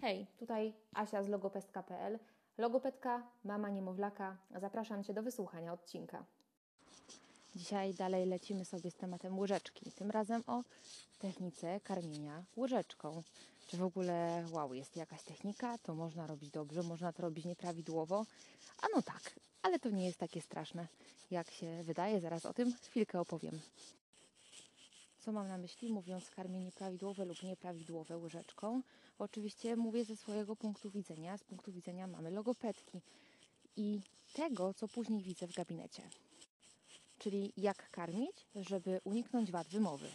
Hej, tutaj Asia z logopestka.pl. Logopedka, mama niemowlaka. Zapraszam Cię do wysłuchania odcinka. Dzisiaj dalej lecimy sobie z tematem łyżeczki. Tym razem o technice karmienia łyżeczką. Czy w ogóle, wow, jest jakaś technika? To można robić dobrze, można to robić nieprawidłowo. A no tak, ale to nie jest takie straszne, jak się wydaje. Zaraz o tym chwilkę opowiem. Co mam na myśli, mówiąc karmienie prawidłowe lub nieprawidłowe łyżeczką? Oczywiście mówię ze swojego punktu widzenia, z punktu widzenia mamy logopedki i tego, co później widzę w gabinecie. Czyli jak karmić, żeby uniknąć wad wymowy.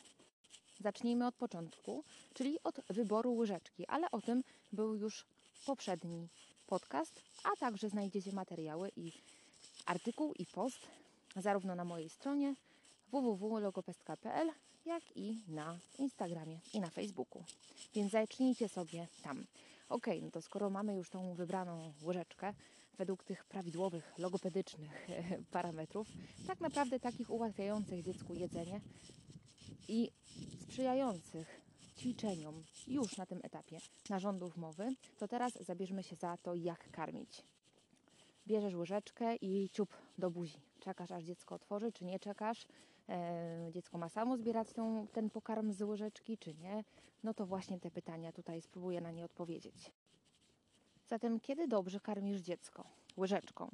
Zacznijmy od początku, czyli od wyboru łyżeczki, ale o tym był już poprzedni podcast, a także znajdziecie materiały i artykuł i post zarówno na mojej stronie www.logopestka.pl, jak i na Instagramie i na Facebooku. Więc zacznijcie sobie tam. Ok, no to skoro mamy już tą wybraną łyżeczkę według tych prawidłowych, logopedycznych parametrów, tak naprawdę takich ułatwiających dziecku jedzenie i sprzyjających ćwiczeniom już na tym etapie narządów mowy, to teraz zabierzmy się za to, jak karmić. Bierzesz łyżeczkę i ciup do buzi. Czekasz, aż dziecko otworzy, czy nie czekasz? E, dziecko ma samo zbierać tą, ten pokarm z łyżeczki, czy nie? No to właśnie te pytania tutaj spróbuję na nie odpowiedzieć. Zatem, kiedy dobrze karmisz dziecko łyżeczką?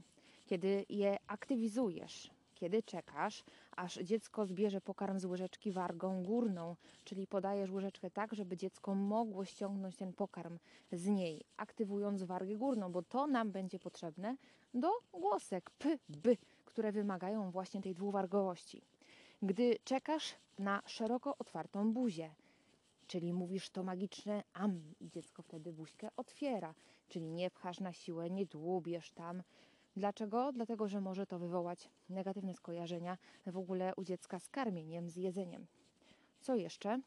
Kiedy je aktywizujesz? Kiedy czekasz, aż dziecko zbierze pokarm z łyżeczki wargą górną, czyli podajesz łyżeczkę tak, żeby dziecko mogło ściągnąć ten pokarm z niej, aktywując wargę górną, bo to nam będzie potrzebne do głosek p, b, które wymagają właśnie tej dwuwargowości. Gdy czekasz na szeroko otwartą buzię, czyli mówisz to magiczne am i dziecko wtedy buźkę otwiera, czyli nie pchasz na siłę, nie dłubiesz tam. Dlaczego? Dlatego, że może to wywołać negatywne skojarzenia w ogóle u dziecka z karmieniem, z jedzeniem. Co jeszcze?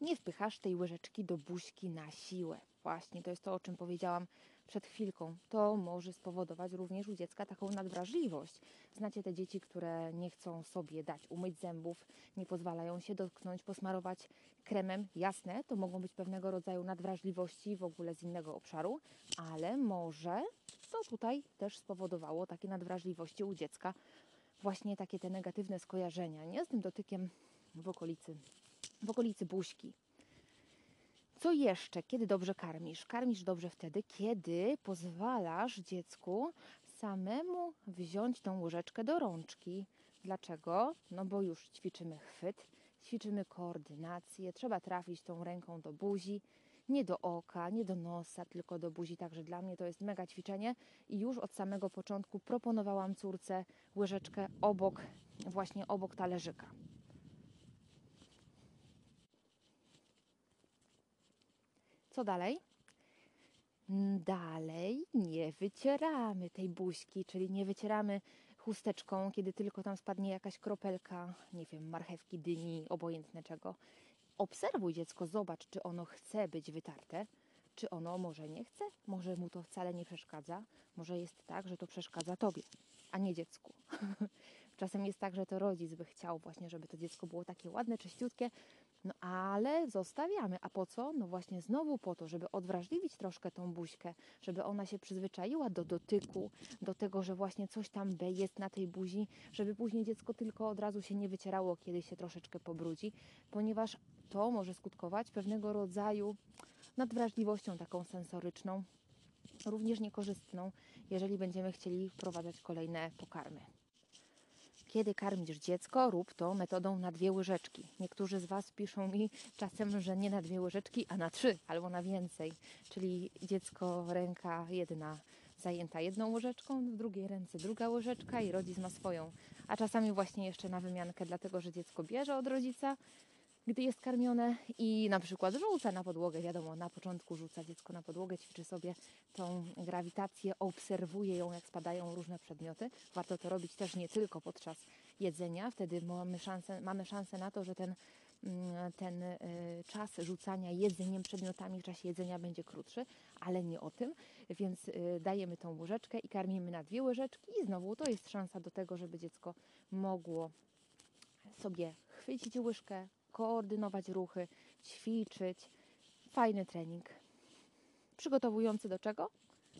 Nie wpychasz tej łyżeczki do buźki na siłę. Właśnie, to jest to, o czym powiedziałam przed chwilką. To może spowodować również u dziecka taką nadwrażliwość. Znacie te dzieci, które nie chcą sobie dać umyć zębów, nie pozwalają się dotknąć, posmarować kremem. Jasne, to mogą być pewnego rodzaju nadwrażliwości w ogóle z innego obszaru, ale może to tutaj też spowodowało takie nadwrażliwości u dziecka, właśnie takie te negatywne skojarzenia, nie? Z tym dotykiem w okolicy, w okolicy buźki. Co jeszcze? Kiedy dobrze karmisz? Karmisz dobrze wtedy, kiedy pozwalasz dziecku samemu wziąć tą łyżeczkę do rączki. Dlaczego? No bo już ćwiczymy chwyt, ćwiczymy koordynację, trzeba trafić tą ręką do buzi, nie do oka, nie do nosa, tylko do buzi. Także dla mnie to jest mega ćwiczenie i już od samego początku proponowałam córce łyżeczkę obok, właśnie obok talerzyka. Co dalej? Dalej nie wycieramy tej buźki, czyli nie wycieramy chusteczką, kiedy tylko tam spadnie jakaś kropelka, nie wiem, marchewki, dyni, obojętne czego. Obserwuj dziecko, zobacz, czy ono chce być wytarte, czy ono może nie chce, może mu to wcale nie przeszkadza, może jest tak, że to przeszkadza tobie, a nie dziecku. Czasem jest tak, że to rodzic by chciał właśnie, żeby to dziecko było takie ładne, czyściutkie, no ale zostawiamy. A po co? No właśnie znowu po to, żeby odwrażliwić troszkę tą buźkę, żeby ona się przyzwyczaiła do dotyku, do tego, że właśnie coś tam jest na tej buzi, żeby później dziecko tylko od razu się nie wycierało, kiedy się troszeczkę pobrudzi, ponieważ to może skutkować pewnego rodzaju nadwrażliwością taką sensoryczną, również niekorzystną, jeżeli będziemy chcieli wprowadzać kolejne pokarmy. Kiedy karmisz dziecko, rób to metodą na dwie łyżeczki. Niektórzy z Was piszą mi czasem, że nie na dwie łyżeczki, a na trzy albo na więcej. Czyli dziecko, ręka jedna zajęta jedną łyżeczką, w drugiej ręce druga łyżeczka i rodzic ma swoją. A czasami właśnie jeszcze na wymiankę, dlatego że dziecko bierze od rodzica, gdy jest karmione i na przykład rzuca na podłogę, wiadomo, na początku rzuca dziecko na podłogę, ćwiczy sobie tą grawitację, obserwuje ją, jak spadają różne przedmioty. Warto to robić też nie tylko podczas jedzenia, wtedy mamy szansę, mamy szansę na to, że ten, mm, ten y, czas rzucania jedzeniem przedmiotami w czasie jedzenia będzie krótszy, ale nie o tym, więc y, dajemy tą łyżeczkę i karmimy na dwie łyżeczki i znowu to jest szansa do tego, żeby dziecko mogło sobie chwycić łyżkę, koordynować ruchy, ćwiczyć, fajny trening. Przygotowujący do czego?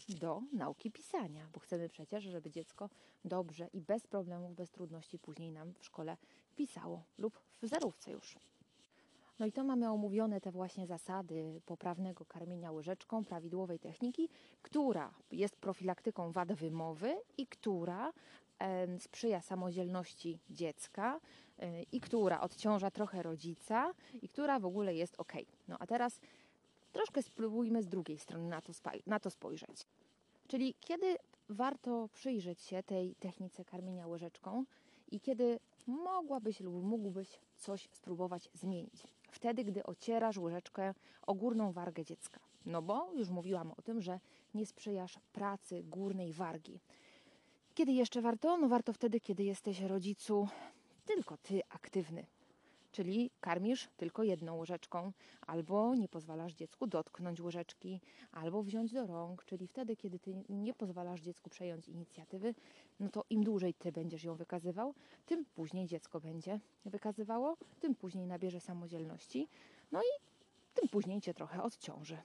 Do nauki pisania, bo chcemy przecież, żeby dziecko dobrze i bez problemów, bez trudności później nam w szkole pisało lub w zerówce już. No i to mamy omówione te właśnie zasady poprawnego karmienia łyżeczką, prawidłowej techniki, która jest profilaktyką wad wymowy i która sprzyja samodzielności dziecka i która odciąża trochę rodzica i która w ogóle jest ok. No a teraz troszkę spróbujmy z drugiej strony na to, na to spojrzeć. Czyli kiedy warto przyjrzeć się tej technice karmienia łyżeczką i kiedy mogłabyś lub mógłbyś coś spróbować zmienić. Wtedy, gdy ocierasz łyżeczkę o górną wargę dziecka. No bo już mówiłam o tym, że nie sprzyjasz pracy górnej wargi. Kiedy jeszcze warto? No warto wtedy, kiedy jesteś rodzicu tylko ty aktywny. Czyli karmisz tylko jedną łyżeczką, albo nie pozwalasz dziecku dotknąć łyżeczki, albo wziąć do rąk, czyli wtedy, kiedy ty nie pozwalasz dziecku przejąć inicjatywy, no to im dłużej ty będziesz ją wykazywał, tym później dziecko będzie wykazywało, tym później nabierze samodzielności, no i tym później cię trochę odciąży.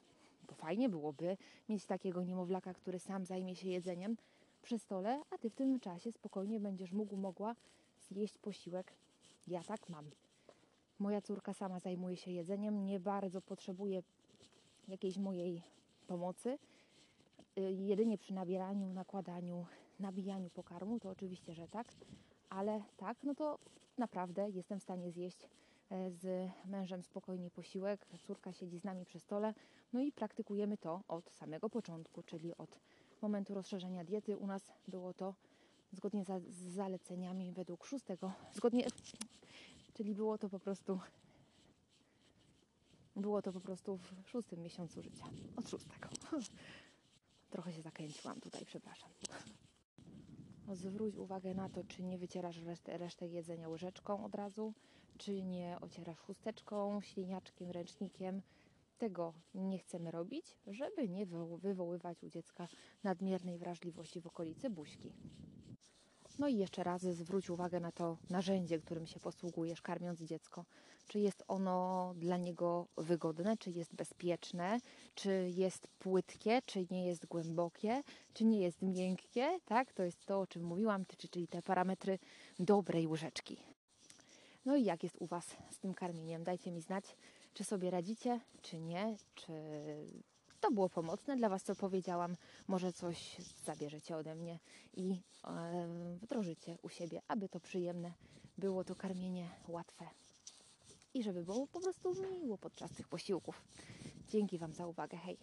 Bo fajnie byłoby mieć takiego niemowlaka, który sam zajmie się jedzeniem przy stole, a ty w tym czasie spokojnie będziesz mógł, mogła zjeść posiłek. Ja tak mam. Moja córka sama zajmuje się jedzeniem, nie bardzo potrzebuje jakiejś mojej pomocy. Y, Jedynie przy nabieraniu, nakładaniu, nabijaniu pokarmu, to oczywiście, że tak, ale tak, no to naprawdę jestem w stanie zjeść e, z mężem spokojnie posiłek. Córka siedzi z nami przy stole, no i praktykujemy to od samego początku, czyli od momentu rozszerzenia diety. U nas było to zgodnie za, z zaleceniami według szóstego, zgodnie, czyli było to po prostu było to po prostu w szóstym miesiącu życia. Od szóstego. Trochę się zakręciłam tutaj, przepraszam. Zwróć uwagę na to, czy nie wycierasz resztę, resztę jedzenia łyżeczką od razu, czy nie ocierasz chusteczką, śliniaczkiem, ręcznikiem. Tego nie chcemy robić, żeby nie wywo- wywoływać u dziecka nadmiernej wrażliwości w okolicy buźki. No i jeszcze raz zwróć uwagę na to narzędzie, którym się posługujesz, karmiąc dziecko. Czy jest ono dla niego wygodne, czy jest bezpieczne, czy jest płytkie, czy nie jest głębokie, czy nie jest miękkie, tak? To jest to, o czym mówiłam, czyli te parametry dobrej łyżeczki. No i jak jest u Was z tym karmieniem? Dajcie mi znać, czy sobie radzicie, czy nie, czy to było pomocne dla Was, co powiedziałam. Może coś zabierzecie ode mnie i wdrożycie u siebie, aby to przyjemne było to karmienie łatwe i żeby było po prostu miło podczas tych posiłków. Dzięki Wam za uwagę. Hej!